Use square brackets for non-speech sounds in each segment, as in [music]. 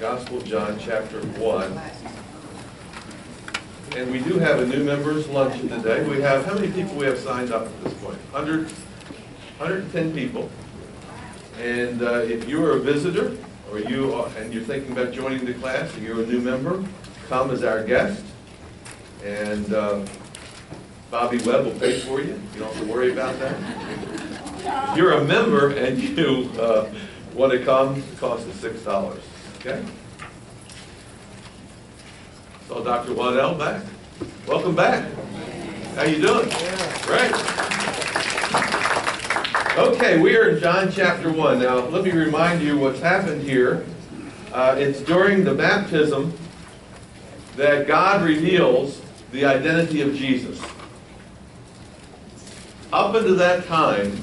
Gospel of John, chapter 1. And we do have a new members luncheon today. We have, how many people we have signed up at this point? 100, 110 people. And uh, if you are a visitor, or you, are- and you're thinking about joining the class, or you're a new member, come as our guest. And uh, Bobby Webb will pay for you. You don't have to worry about that. If you're a member and you uh, want to come, the cost is six dollars, okay? Saw Dr. Waddell back. Welcome back. How you doing? Great. Okay, we are in John chapter 1. Now, let me remind you what's happened here. Uh, It's during the baptism that God reveals the identity of Jesus. Up until that time,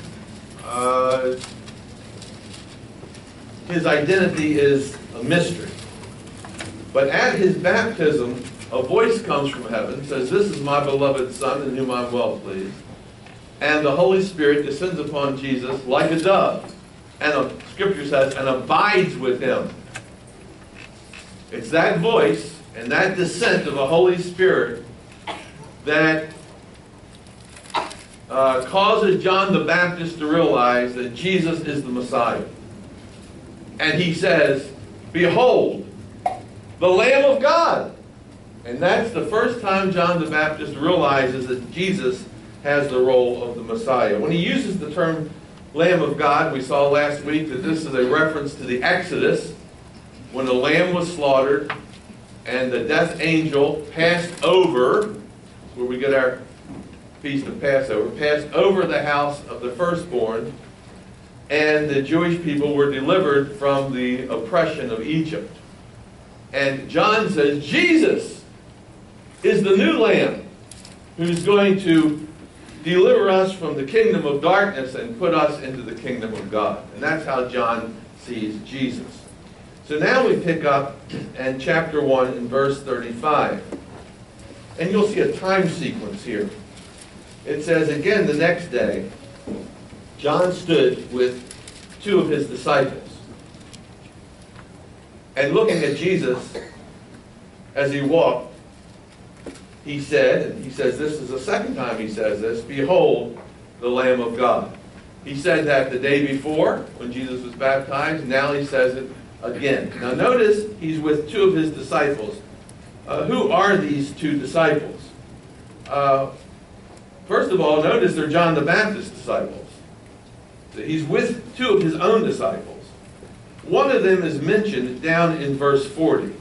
uh, his identity is a mystery. But at his baptism, a voice comes from heaven, says, This is my beloved Son in whom I'm well pleased. And the Holy Spirit descends upon Jesus like a dove. And the scripture says, and abides with him. It's that voice and that descent of the Holy Spirit that uh, causes John the Baptist to realize that Jesus is the Messiah. And he says, Behold, the Lamb of God. And that's the first time John the Baptist realizes that Jesus has the role of the Messiah. When he uses the term Lamb of God, we saw last week that this is a reference to the Exodus, when the lamb was slaughtered and the death angel passed over, where we get our feast of Passover, passed over the house of the firstborn, and the Jewish people were delivered from the oppression of Egypt. And John says, Jesus is the new lamb who's going to deliver us from the kingdom of darkness and put us into the kingdom of God. And that's how John sees Jesus. So now we pick up in chapter 1 in verse 35. And you'll see a time sequence here. It says, Again, the next day, John stood with two of his disciples. And looking at Jesus as he walked, he said, and he says this is the second time he says this, Behold, the Lamb of God. He said that the day before when Jesus was baptized. Now he says it again. Now notice he's with two of his disciples. Uh, who are these two disciples? Uh, first of all, notice they're John the Baptist's disciples. He's with two of his own disciples. One of them is mentioned down in verse 40.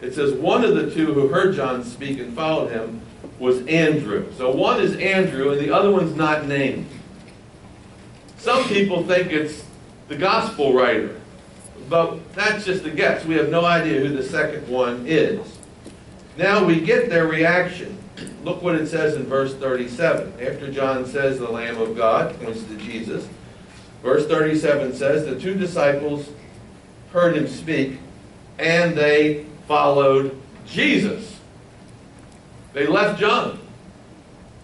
It says, One of the two who heard John speak and followed him was Andrew. So one is Andrew, and the other one's not named. Some people think it's the gospel writer, but that's just a guess. We have no idea who the second one is. Now we get their reaction. Look what it says in verse 37. After John says the Lamb of God, points to Jesus. Verse 37 says, The two disciples heard him speak, and they followed Jesus. They left John,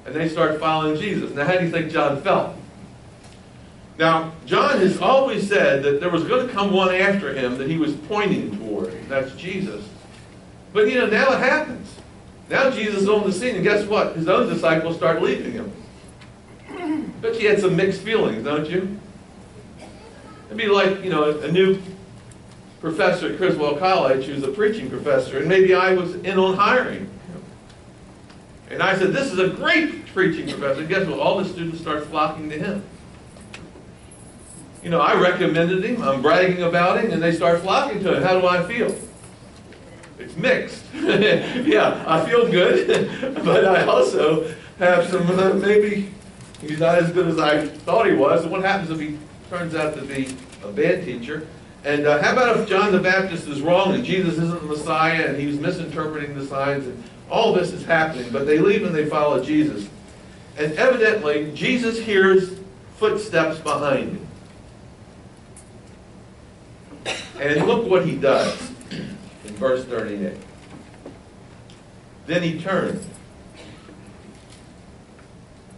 and they started following Jesus. Now, how do you think John felt? Now, John has always said that there was going to come one after him that he was pointing toward. That's Jesus. But, you know, now it happens. Now Jesus is on the scene, and guess what? His own disciples start leaving him. But you had some mixed feelings, don't you? It'd be like, you know, a new professor at Criswell College who's a preaching professor, and maybe I was in on hiring. And I said, this is a great preaching professor. And guess what? All the students start flocking to him. You know, I recommended him, I'm bragging about him, and they start flocking to him. How do I feel? It's mixed. [laughs] yeah, I feel good, [laughs] but I also have some, uh, maybe he's not as good as I thought he was. And what happens if he turns out to be a bad teacher? And uh, how about if John the Baptist is wrong and Jesus isn't the Messiah and he's misinterpreting the signs and all this is happening, but they leave and they follow Jesus. And evidently, Jesus hears footsteps behind him. And look what he does in verse 38. Then he turned,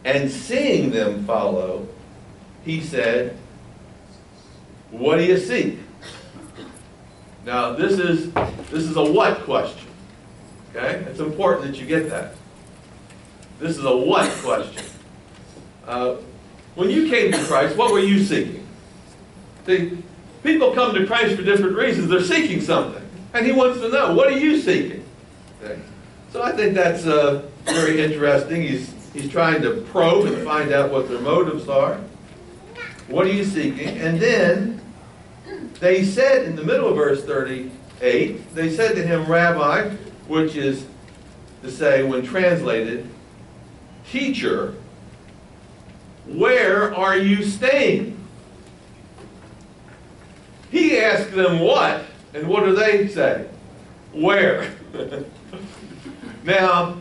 and seeing them follow, he said, What do you seek? Now, this is, this is a what question. Okay? It's important that you get that. This is a what question. Uh, when you came to Christ, what were you seeking? See, people come to Christ for different reasons. They're seeking something. And he wants to know, what are you seeking? Okay. So I think that's uh, very interesting. He's, he's trying to probe and find out what their motives are. What are you seeking? And then they said in the middle of verse 38, they said to him, Rabbi, which is to say, when translated, Teacher, where are you staying? He asked them what, and what do they say? Where? [laughs] now,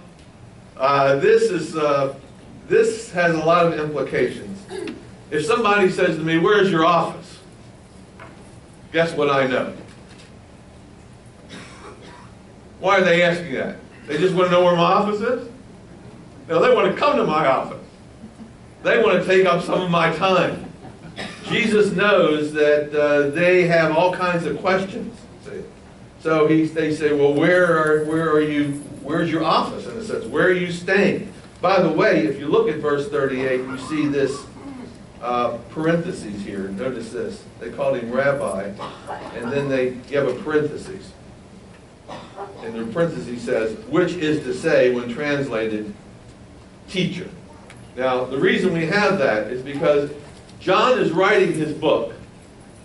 uh, this is uh, this has a lot of implications. If somebody says to me, "Where's your office?" Guess what I know? Why are they asking that? They just want to know where my office is? No, they want to come to my office. They want to take up some of my time. Jesus knows that uh, they have all kinds of questions. See? So he, they say, well, where are, where are you, where's your office, in a sense? Where are you staying? By the way, if you look at verse 38, you see this uh, parentheses here. Notice this. They called him rabbi, and then they have a parenthesis. And the parenthesis says, which is to say, when translated, teacher. Now, the reason we have that is because John is writing his book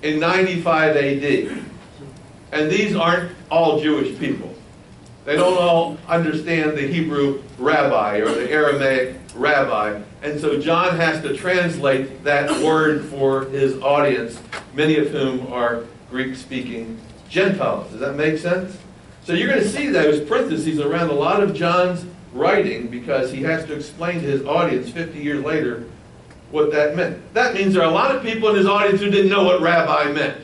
in 95 AD. And these aren't all Jewish people. They don't all understand the Hebrew rabbi or the Aramaic rabbi. And so John has to translate that word for his audience, many of whom are Greek speaking Gentiles. Does that make sense? So you're going to see those parentheses around a lot of John's writing because he has to explain to his audience 50 years later what that meant. That means there are a lot of people in his audience who didn't know what rabbi meant.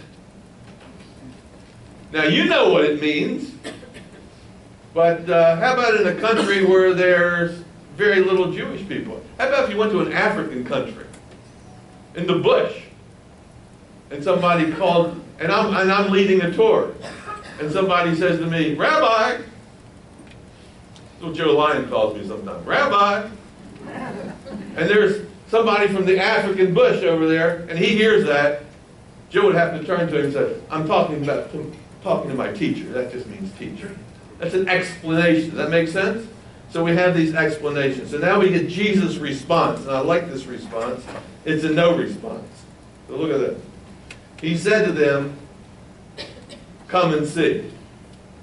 Now, you know what it means, but uh, how about in a country where there's very little Jewish people? How about if you went to an African country, in the bush, and somebody called, and I'm, and I'm leading a tour, and somebody says to me, Rabbi, what Joe Lyon calls me sometimes, Rabbi. And there's somebody from the African bush over there, and he hears that. Joe would have to turn to him and say, I'm talking about talking to my teacher. That just means teacher. That's an explanation. Does that make sense? So we have these explanations. So now we get Jesus' response. And I like this response. It's a no response. So look at this. He said to them, Come and see.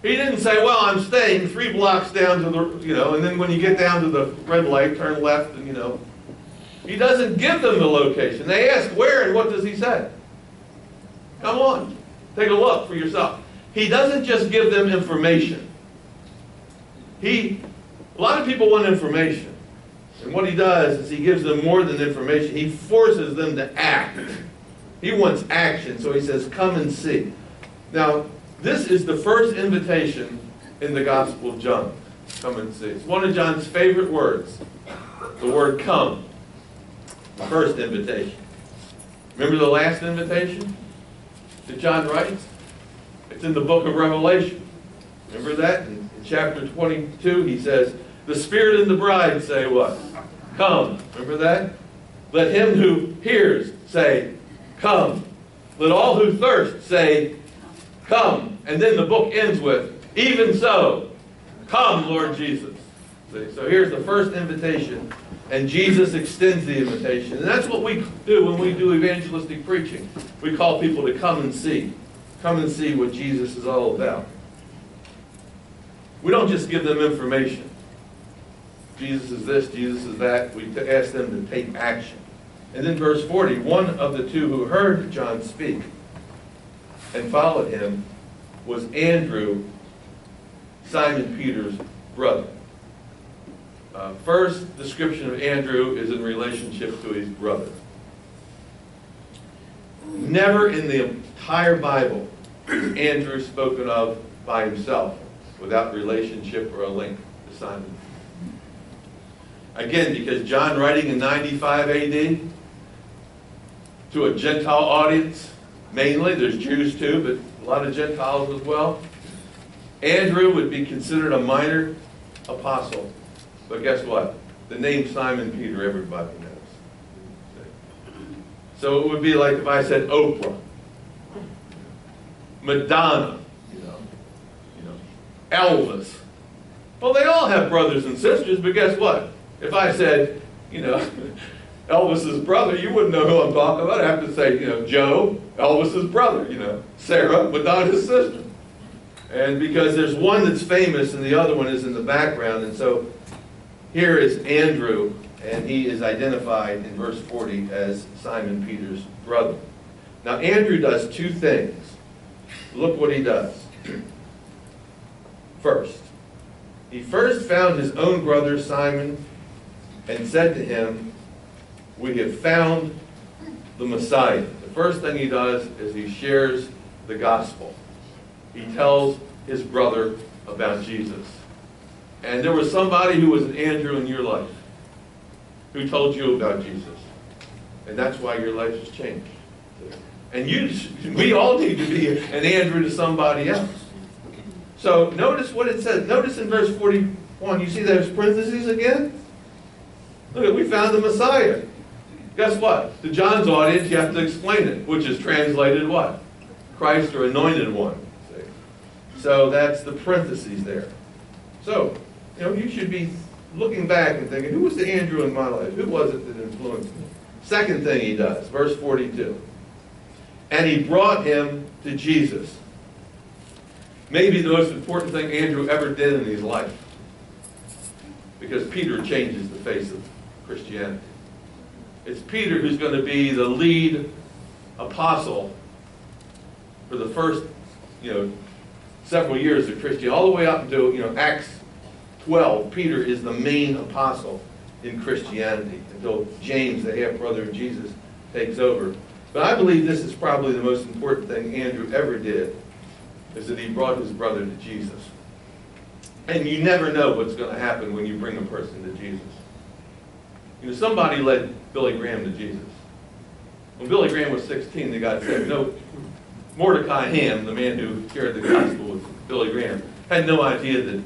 He didn't say, well, I'm staying three blocks down to the, you know, and then when you get down to the red light, turn left, and, you know. He doesn't give them the location. They ask where, and what does he say? Come on, take a look for yourself. He doesn't just give them information. He, a lot of people want information. And what he does is he gives them more than information. He forces them to act. He wants action. So he says, come and see. Now, this is the first invitation in the Gospel of John. Come and see. It's one of John's favorite words. The word come. The first invitation. Remember the last invitation that John writes? It's in the book of Revelation. Remember that? In, in chapter 22, he says, The Spirit and the bride say what? Come. Remember that? Let him who hears say, Come. Let all who thirst say, Come. And then the book ends with, even so, come, Lord Jesus. See? So here's the first invitation, and Jesus extends the invitation. And that's what we do when we do evangelistic preaching. We call people to come and see. Come and see what Jesus is all about. We don't just give them information. Jesus is this, Jesus is that. We ask them to take action. And then verse 40, one of the two who heard John speak and followed him was Andrew, Simon Peter's brother. Uh, first description of Andrew is in relationship to his brother. Never in the entire Bible is Andrew spoken of by himself without relationship or a link to Simon. Again, because John writing in 95 AD to a Gentile audience, mainly. There's Jews too, but a lot of Gentiles as well. Andrew would be considered a minor apostle. But guess what? The name Simon Peter, everybody knows. So it would be like if I said Oprah, Madonna, you know, you know, Elvis. Well, they all have brothers and sisters, but guess what? If I said, you know, Elvis's brother, you wouldn't know who I'm talking about. I have to say, you know, Joe, Elvis's brother, you know, Sarah, Madonna's sister. And because there's one that's famous and the other one is in the background, and so here is Andrew, and he is identified in verse 40 as Simon Peter's brother. Now, Andrew does two things. Look what he does. First, he first found his own brother Simon and said to him, We have found the Messiah. The first thing he does is he shares the gospel. He tells his brother about Jesus. And there was somebody who was an Andrew in your life who told you about Jesus. And that's why your life has changed. And you, we all need to be an Andrew to somebody else. So notice what it says. Notice in verse 41, you see those parentheses again? Look, we found the Messiah. Guess what? To John's audience, you have to explain it, which is translated what? Christ or anointed one. See? So that's the parentheses there. So, you know, you should be looking back and thinking, who was the Andrew in my life? Who was it that influenced me? Second thing he does, verse 42. And he brought him to Jesus. Maybe the most important thing Andrew ever did in his life. Because Peter changes the face of Christianity. It's Peter who's going to be the lead apostle for the first, you know, several years of Christianity, all the way up until, you know, Acts 12. Peter is the main apostle in Christianity until James, the half brother of Jesus, takes over. But I believe this is probably the most important thing Andrew ever did, is that he brought his brother to Jesus. And you never know what's going to happen when you bring a person to Jesus. You know, somebody led Billy Graham to Jesus. When Billy Graham was 16, the got said, No, Mordecai Ham, the man who shared the gospel with Billy Graham, had no idea that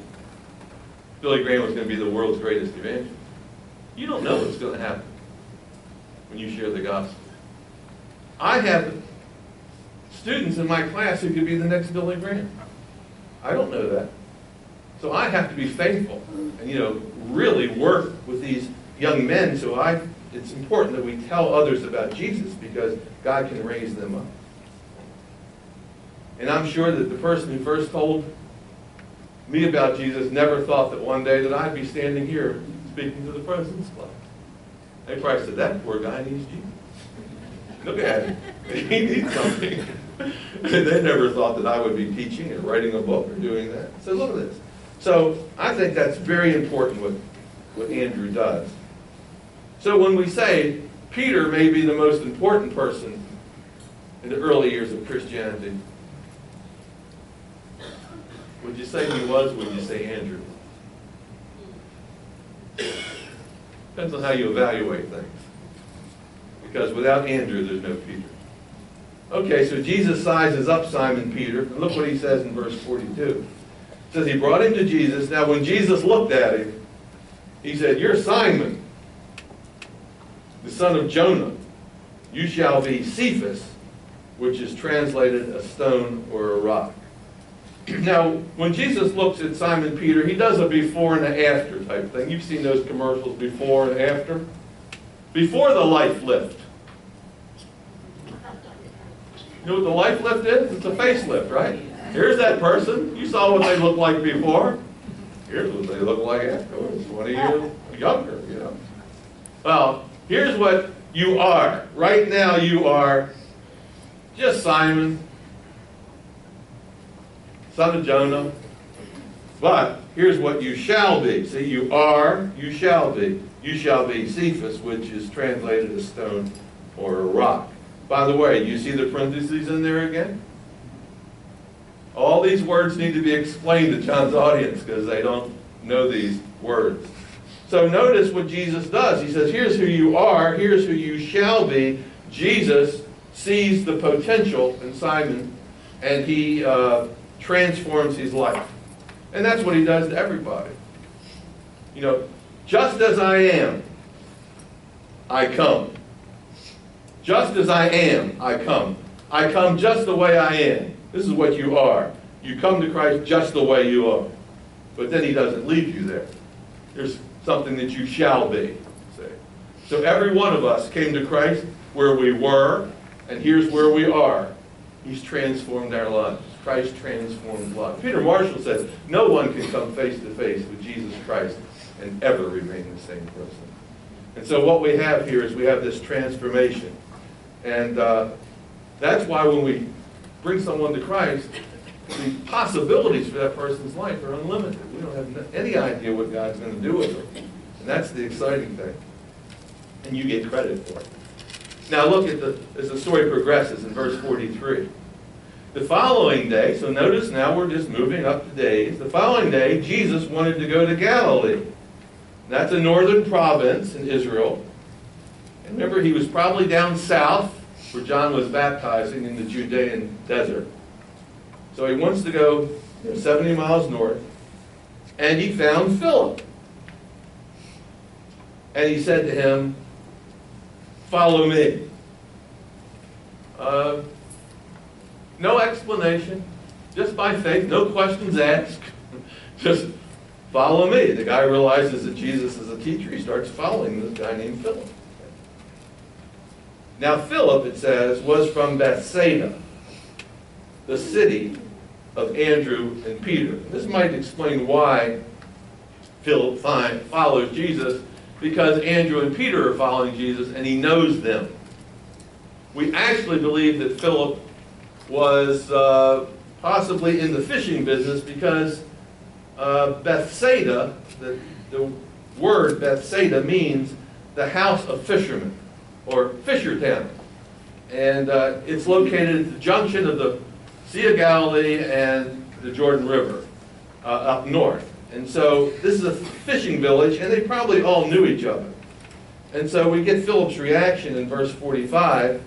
Billy Graham was going to be the world's greatest evangelist. You don't know what's going to happen when you share the gospel. I have students in my class who could be the next Billy Graham. I don't know that. So I have to be faithful and, you know, really work with these young men. So I, it's important that we tell others about Jesus because God can raise them up. And I'm sure that the person who first told me about Jesus never thought that one day that I'd be standing here speaking to the President's Club. They probably said, that poor guy needs Jesus. Look at him. [laughs] He needs something. [laughs] they never thought that I would be teaching or writing a book or doing that. So look at this. So I think that's very important what, what Andrew does. So when we say Peter may be the most important person in the early years of Christianity, would you say he was? Would you say Andrew? Depends on how you evaluate things. Because without Andrew, there's no Peter. Okay, so Jesus sizes up Simon Peter, and look what he says in verse 42. It says he brought him to Jesus. Now, when Jesus looked at him, he said, You're Simon, son of Jonah. You shall be Cephas, which is translated a stone or a rock. [clears throat] Now, when Jesus looks at Simon Peter, he does a before and a after type thing. You've seen those commercials before and after. Before the life lift. You know what the life lift is? It's a facelift, right? Here's that person. You saw what they looked like before. Here's what they look like afterwards, 20 years younger, you know. Well, here's what you are. Right now you are just Simon, son of Jonah. But here's what you shall be. See, you are, you shall be. You shall be Cephas, which is translated as stone or a rock. By the way, you see the parentheses in there again? All these words need to be explained to John's audience because they don't know these words. So notice what Jesus does. He says, here's who you are, here's who you shall be. Jesus sees the potential in Simon and he uh, transforms his life. And that's what he does to everybody. You know, just as I am, I come. Just as I am, I come. I come just the way I am. This is what you are. You come to Christ just the way you are. But then he doesn't leave you there. There's something that you shall be. See? So every one of us came to Christ where we were, and here's where we are. He's transformed our lives. Christ transformed lives. Peter Marshall says, no one can come face to face with Jesus Christ and ever remain the same person. And so what we have here is we have this transformation. And uh, that's why when we bring someone to Christ, the possibilities for that person's life are unlimited. We don't have any idea what God's going to do with them. And that's the exciting thing. And you get credit for it. Now look at the, as the story progresses in verse 43. The following day, so notice now we're just moving up the days. The following day, Jesus wanted to go to Galilee. That's a northern province in Israel. And remember, he was probably down south where John was baptizing in the Judean desert. So he wants to go 70 miles north. And he found Philip. And he said to him, Follow me. Uh, no explanation, just by faith, no questions asked. [laughs] just follow me. The guy realizes that Jesus is a teacher. He starts following this guy named Philip. Now, Philip, it says, was from Bethsaida, the city of Andrew and Peter. This might explain why Philip follows Jesus, because Andrew and Peter are following Jesus and he knows them. We actually believe that Philip was uh, possibly in the fishing business because uh, Bethsaida, the, the word Bethsaida means the house of fishermen or fisher town. And uh, it's located at the junction of the Sea of Galilee and the Jordan River uh, up north. And so this is a fishing village, and they probably all knew each other. And so we get Philip's reaction in verse 45.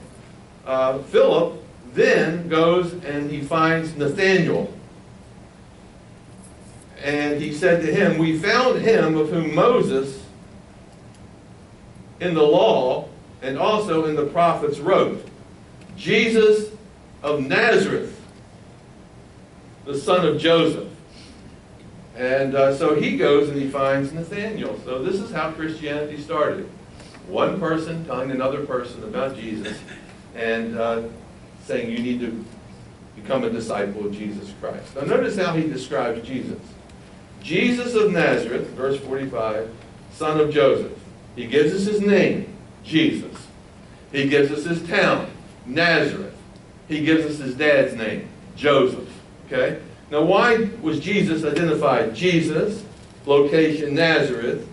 Uh, Philip then goes and he finds Nathanael. And he said to him, We found him of whom Moses in the law and also in the prophets wrote, Jesus of Nazareth, the son of Joseph. And uh, so he goes and he finds Nathanael. So this is how Christianity started. One person telling another person about Jesus and uh, saying you need to become a disciple of Jesus Christ. Now notice how he describes Jesus. Jesus of Nazareth, verse 45, son of Joseph. He gives us his name, Jesus. He gives us his town, Nazareth. He gives us his dad's name, Joseph. Okay? Now, why was Jesus identified? Jesus, location Nazareth,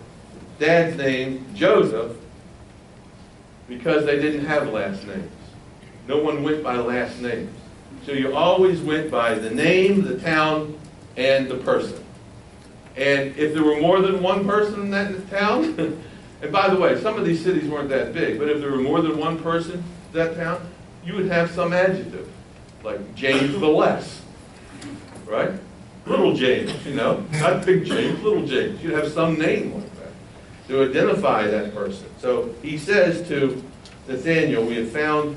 dad's name Joseph, because they didn't have last names. No one went by last names. So you always went by the name, the town, and the person. And if there were more than one person in that town, [laughs] and by the way, some of these cities weren't that big, but if there were more than one person in that town, you would have some adjective, like James the Less right? Little James, you know, not Big James, Little James. You'd have some name like that to identify that person. So he says to Nathanael, we have found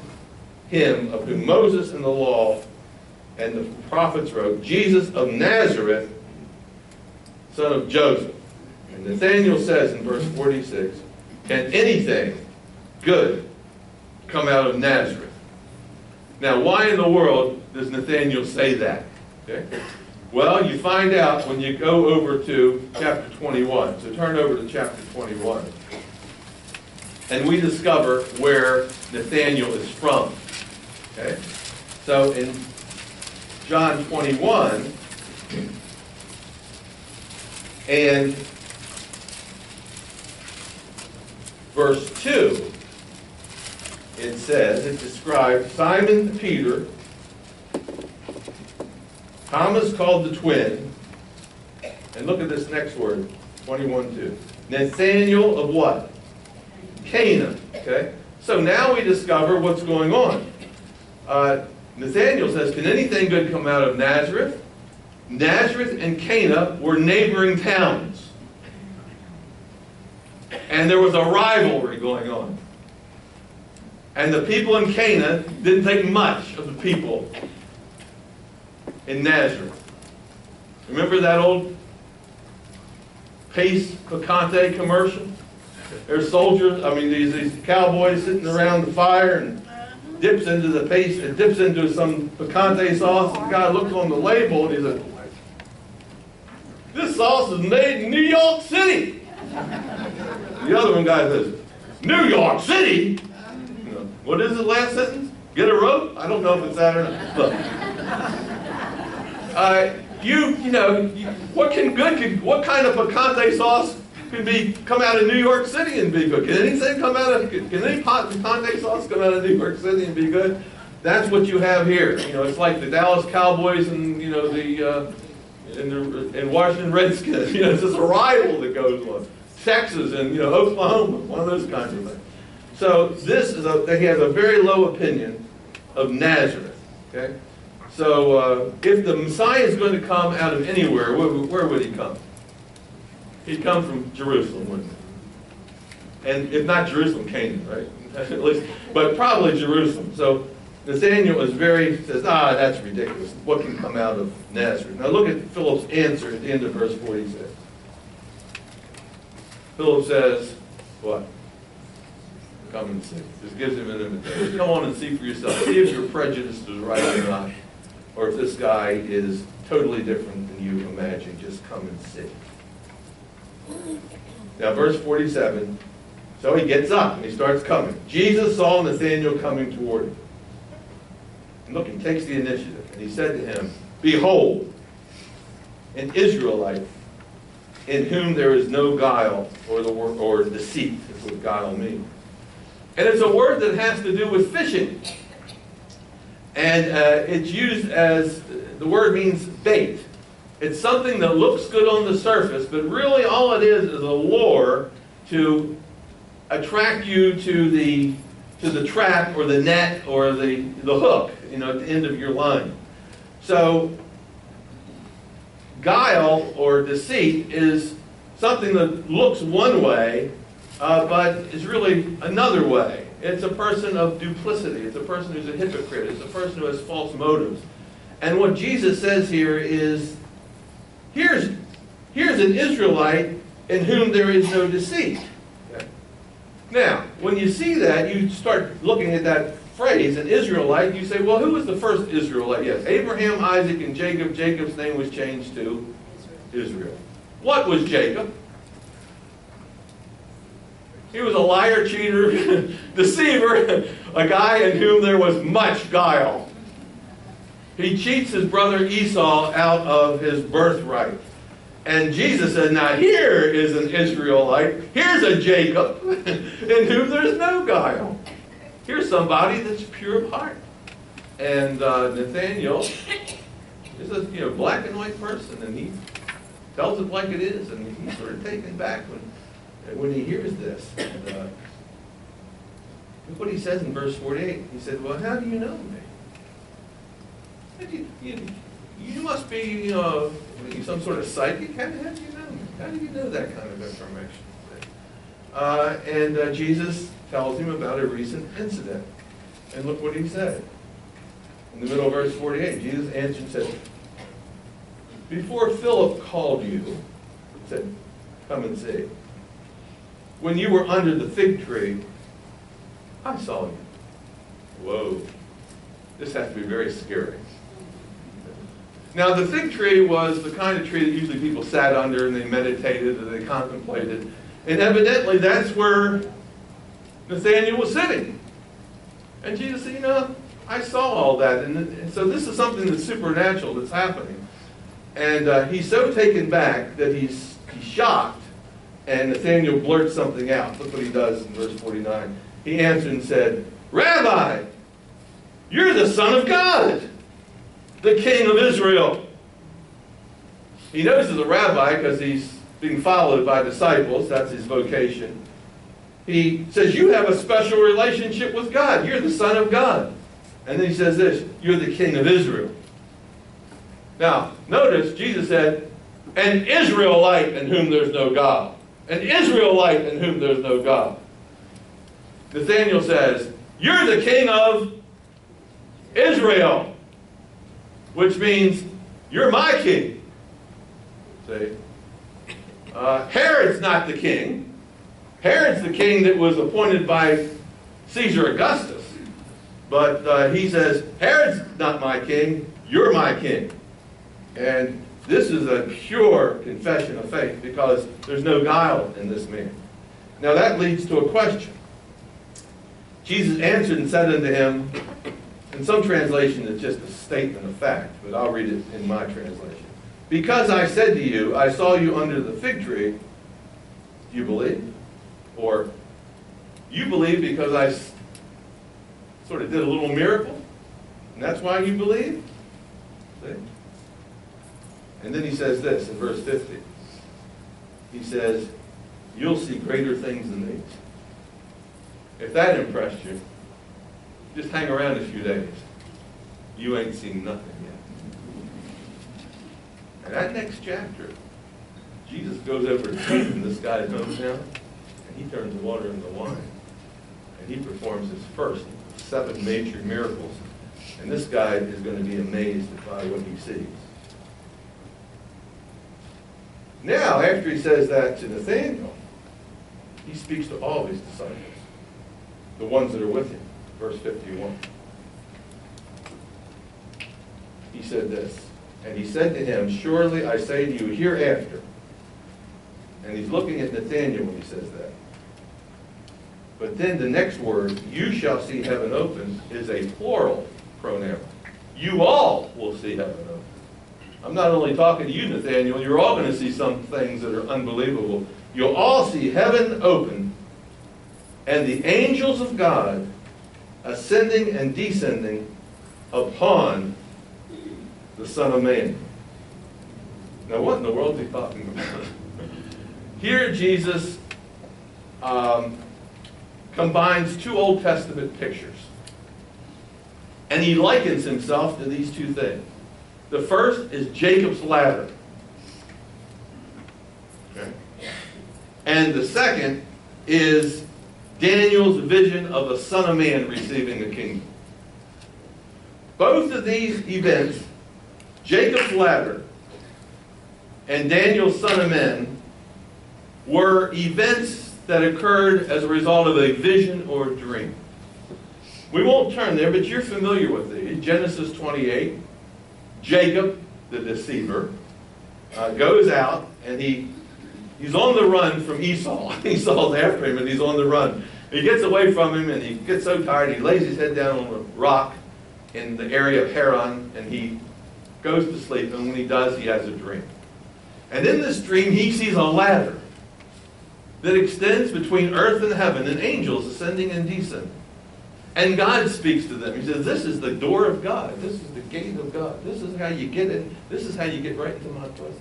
him of whom Moses and the law and the prophets wrote, Jesus of Nazareth, son of Joseph. And Nathanael says in verse 46, can anything good come out of Nazareth? Now, why in the world does Nathanael say that? Okay? Well, you find out when you go over to chapter 21. So turn over to chapter 21. And we discover where Nathaniel is from. Okay? So in John 21 and verse 2, it says, it describes Simon Peter Thomas called the twin, and look at this next word, 21 2. Nathaniel of what? Cana. Okay? So now we discover what's going on. uh, Nathaniel says, Can anything good come out of Nazareth? Nazareth and Cana were neighboring towns. And there was a rivalry going on. And the people in Cana didn't think much of the people in Nazareth. Remember that old Pace Picante commercial? There's soldiers, I mean, these, these cowboys sitting around the fire and dips into the paste, it dips into some picante sauce. The guy looks on the label and he said, this sauce is made in New York City. The other one guy says, New York City? You know, what is the last sentence? Get a rope? I don't know if it's that or not. Look. Uh, you, you know, what can good, can, what kind of picante sauce can be come out of New York City and be good? Can anything come out of, can, can any pot picante sauce come out of New York City and be good? That's what you have here. You know, it's like the Dallas Cowboys and, you know, the, uh, and the and Washington Redskins. [laughs] You know, it's just a rival that goes on. Texas and, you know, Oklahoma, one of those kinds of things. So this is a, he has a very low opinion of Nazareth, okay? So uh, if the Messiah is going to come out of anywhere, where, where would he come? He'd come from Jerusalem, wouldn't he? And if not Jerusalem, Cana, right? [laughs] At least, but probably Jerusalem. So Nathaniel is very, says, ah, that's ridiculous. What can come out of Nazareth? Now look at Philip's answer at the end of verse 46. Philip says, what? Come and see. Just gives him an invitation. Come on and see for yourself. See if your prejudice is right or not. Or if this guy is totally different than you imagine. Just come and see. Now, verse 47. So he gets up and he starts coming. Jesus saw Nathanael coming toward him. And look, he takes the initiative. And he said to him, Behold, an Israelite in whom there is no guile or, the or deceit, is what guile means. And it's a word that has to do with fishing. And uh, it's used as, the word means bait. It's something that looks good on the surface, but really all it is is a lure to attract you to the, to the trap or the net or the, the hook, you know, at the end of your line. So, guile or deceit is something that looks one way, uh, but is really another way. It's a person of duplicity. It's a person who's a hypocrite. It's a person who has false motives. And what Jesus says here is, here's, here's an Israelite in whom there is no deceit. Now, when you see that, you start looking at that phrase, an Israelite, you say, well, who was the first Israelite? Yes, Abraham, Isaac, and Jacob. Jacob's name was changed to Israel. What was Jacob? He was a liar, cheater, [laughs] deceiver, a guy in whom there was much guile. He cheats his brother Esau out of his birthright. And Jesus said, Now here is an Israelite, here's a Jacob, [laughs] in whom there's no guile. Here's somebody that's pure of heart. And uh, Nathaniel is a you know, black and white person, and he tells it like it is, and he's sort of taken back when when he hears this. And, uh, look what he says in verse 48. He said, Well, how do you know me? You, you, you, must be know, some sort of psychic. How, how, do you know? How do you know that kind of information? Uh, and uh, Jesus tells him about a recent incident. And look what he said. In the middle of verse 48, Jesus answered and said, Before Philip called you, he said, Come and see. When you were under the fig tree, I saw you. Whoa. This has to be very scary. Now, the fig tree was the kind of tree that usually people sat under and they meditated and they contemplated. And evidently, that's where Nathaniel was sitting. And Jesus said, You know, I saw all that. And, so, this is something that's supernatural that's happening. And uh, he's so taken back that he's, he's shocked and Nathaniel blurts something out. Look what he does in verse 49. He answered and said, Rabbi, you're the Son of God, the King of Israel. He knows he's a rabbi because he's being followed by disciples. That's his vocation. He says, You have a special relationship with God. You're the Son of God. And then he says this, you're the king of Israel. Now, notice Jesus said, an Israelite in whom there's no God. An Israelite in whom there's no God. Nathaniel says, you're the king of Israel. Which means, you're my king. See? Uh, Herod's not the king. Herod's the king that was appointed by Caesar Augustus. But uh, he says, Herod's not my king, you're my king. And this is a pure confession of faith because there's no guile in this man. Now that leads to a question. Jesus answered and said unto him, in some translation it's just a statement of fact, but I'll read it in my translation. Because I said to you, I saw you under the fig tree, do you believe? Or, you believe because I sort of did a little miracle, and that's why you believe? See? And then he says this in verse 50. He says, You'll see greater things than these. If that impressed you, just hang around a few days. You ain't seen nothing yet. And that next chapter, Jesus goes over to this guy's hometown, and he turns the water into wine. And he performs his first seven major miracles. And this guy is going to be amazed by what he sees. Now, after he says that to Nathanael, he speaks to all of his disciples, the ones that are with him. Verse 51. He said this, and he said to him, Surely I say to you, hereafter. And he's looking at Nathanael when he says that. But then the next word, you shall see heaven open, is a plural pronoun. You all will see heaven. I'm not only talking to you, Nathaniel, you're all going to see some things that are unbelievable. You'll all see heaven open and the angels of God ascending and descending upon the Son of Man. Now, what in the world is he talking about? [laughs] Here, Jesus um, combines two Old Testament pictures. And he likens himself to these two things. The first is Jacob's ladder. Okay. And the second is Daniel's vision of the Son of Man receiving the kingdom. Both of these events, Jacob's ladder and Daniel's Son of Man, were events that occurred as a result of a vision or dream. We won't turn there, but you're familiar with these. Genesis 28, Jacob, the deceiver, uh, goes out and he he's on the run from Esau. [laughs] Esau's after him and he's on the run. He gets away from him and he gets so tired he lays his head down on a rock in the area of Haran and he goes to sleep and when he does he has a dream. And in this dream he sees a ladder that extends between earth and heaven and angels ascending and descending. And God speaks to them. He says, This is the door of God. This is the gate of God. This is how you get in. This is how you get right into my presence.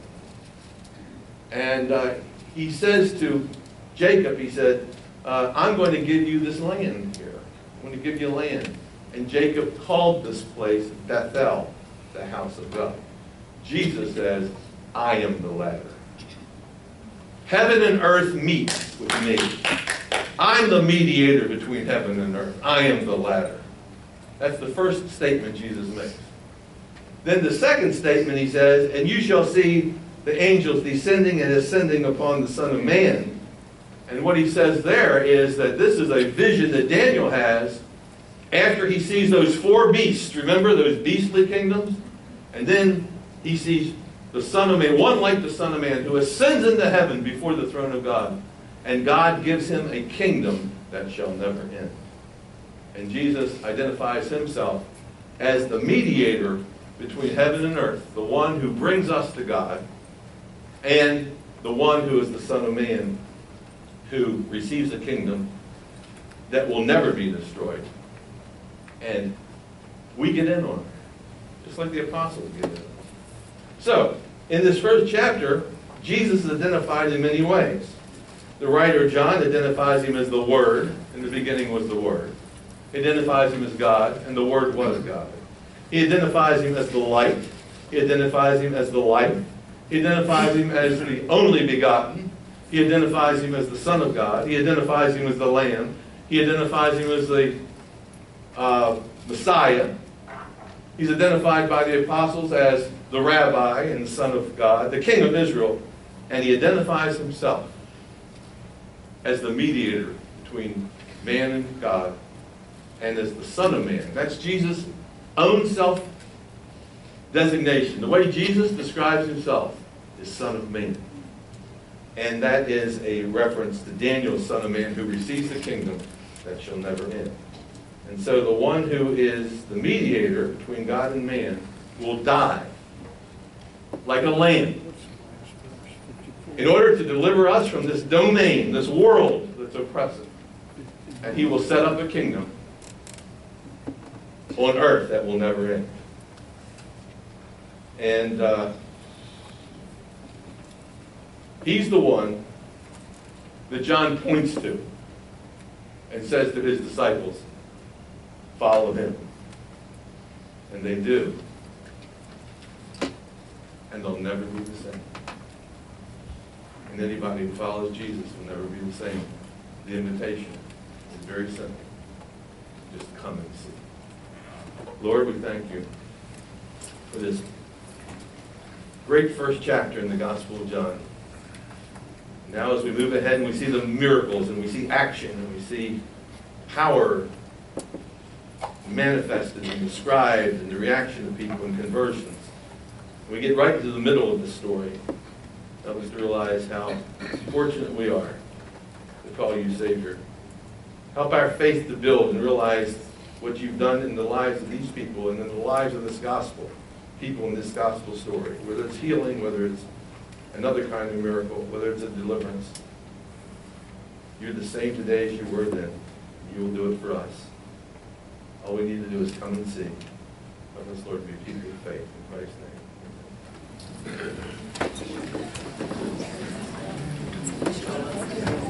And uh, he says to Jacob, he said, uh, I'm going to give you this land here. I'm going to give you land. And Jacob called this place Bethel, the house of God. Jesus says, I am the ladder. Heaven and earth meet with me. I'm the mediator between heaven and earth. I am the ladder. That's the first statement Jesus makes. Then the second statement he says, And you shall see the angels descending and ascending upon the Son of Man. And what he says there is that this is a vision that Daniel has after he sees those four beasts. Remember those beastly kingdoms? And then he sees the Son of Man, one like the Son of Man, who ascends into heaven before the throne of God. And God gives him a kingdom that shall never end. And Jesus identifies himself as the mediator between heaven and earth, the one who brings us to God, and the one who is the Son of Man, who receives a kingdom that will never be destroyed. And we get in on it, just like the apostles get in. So, in this first chapter, Jesus is identified in many ways. The writer John identifies him as the Word. In the beginning was the Word. He identifies him as God, and the Word was God. He identifies him as the light. He identifies him as the life. He identifies him as the only begotten. He identifies him as the Son of God. He identifies him as the Lamb. He identifies him as the uh, Messiah. He's identified by the apostles as the Rabbi and the Son of God, the King of Israel, and he identifies himself as the mediator between man and God and as the Son of Man. That's Jesus' own self designation. The way Jesus describes himself is Son of Man. And that is a reference to Daniel, Son of Man, who receives the kingdom that shall never end. And so the one who is the mediator between God and man will die like a lamb in order to deliver us from this domain, this world that's oppressive. And he will set up a kingdom on earth that will never end. And uh, he's the one that John points to and says to his disciples, follow him. And they do. And they'll never be the same. And anybody who follows Jesus will never be the same. The invitation is very simple. Just come and see. Lord, we thank you for this great first chapter in the Gospel of John. Now, as we move ahead and we see the miracles and we see action and we see power manifested and described and the reaction of people and conversions, we get right to the middle of the story. Help us to realize how fortunate we are to call you Savior. Help our faith to build and realize what you've done in the lives of these people and in the lives of this gospel, people in this gospel story, whether it's healing, whether it's another kind of miracle, whether it's a deliverance. You're the same today as you were then. You will do it for us. All we need to do is come and see. Help us, Lord, be people of faith. In Christ's name. Amen. 失礼します。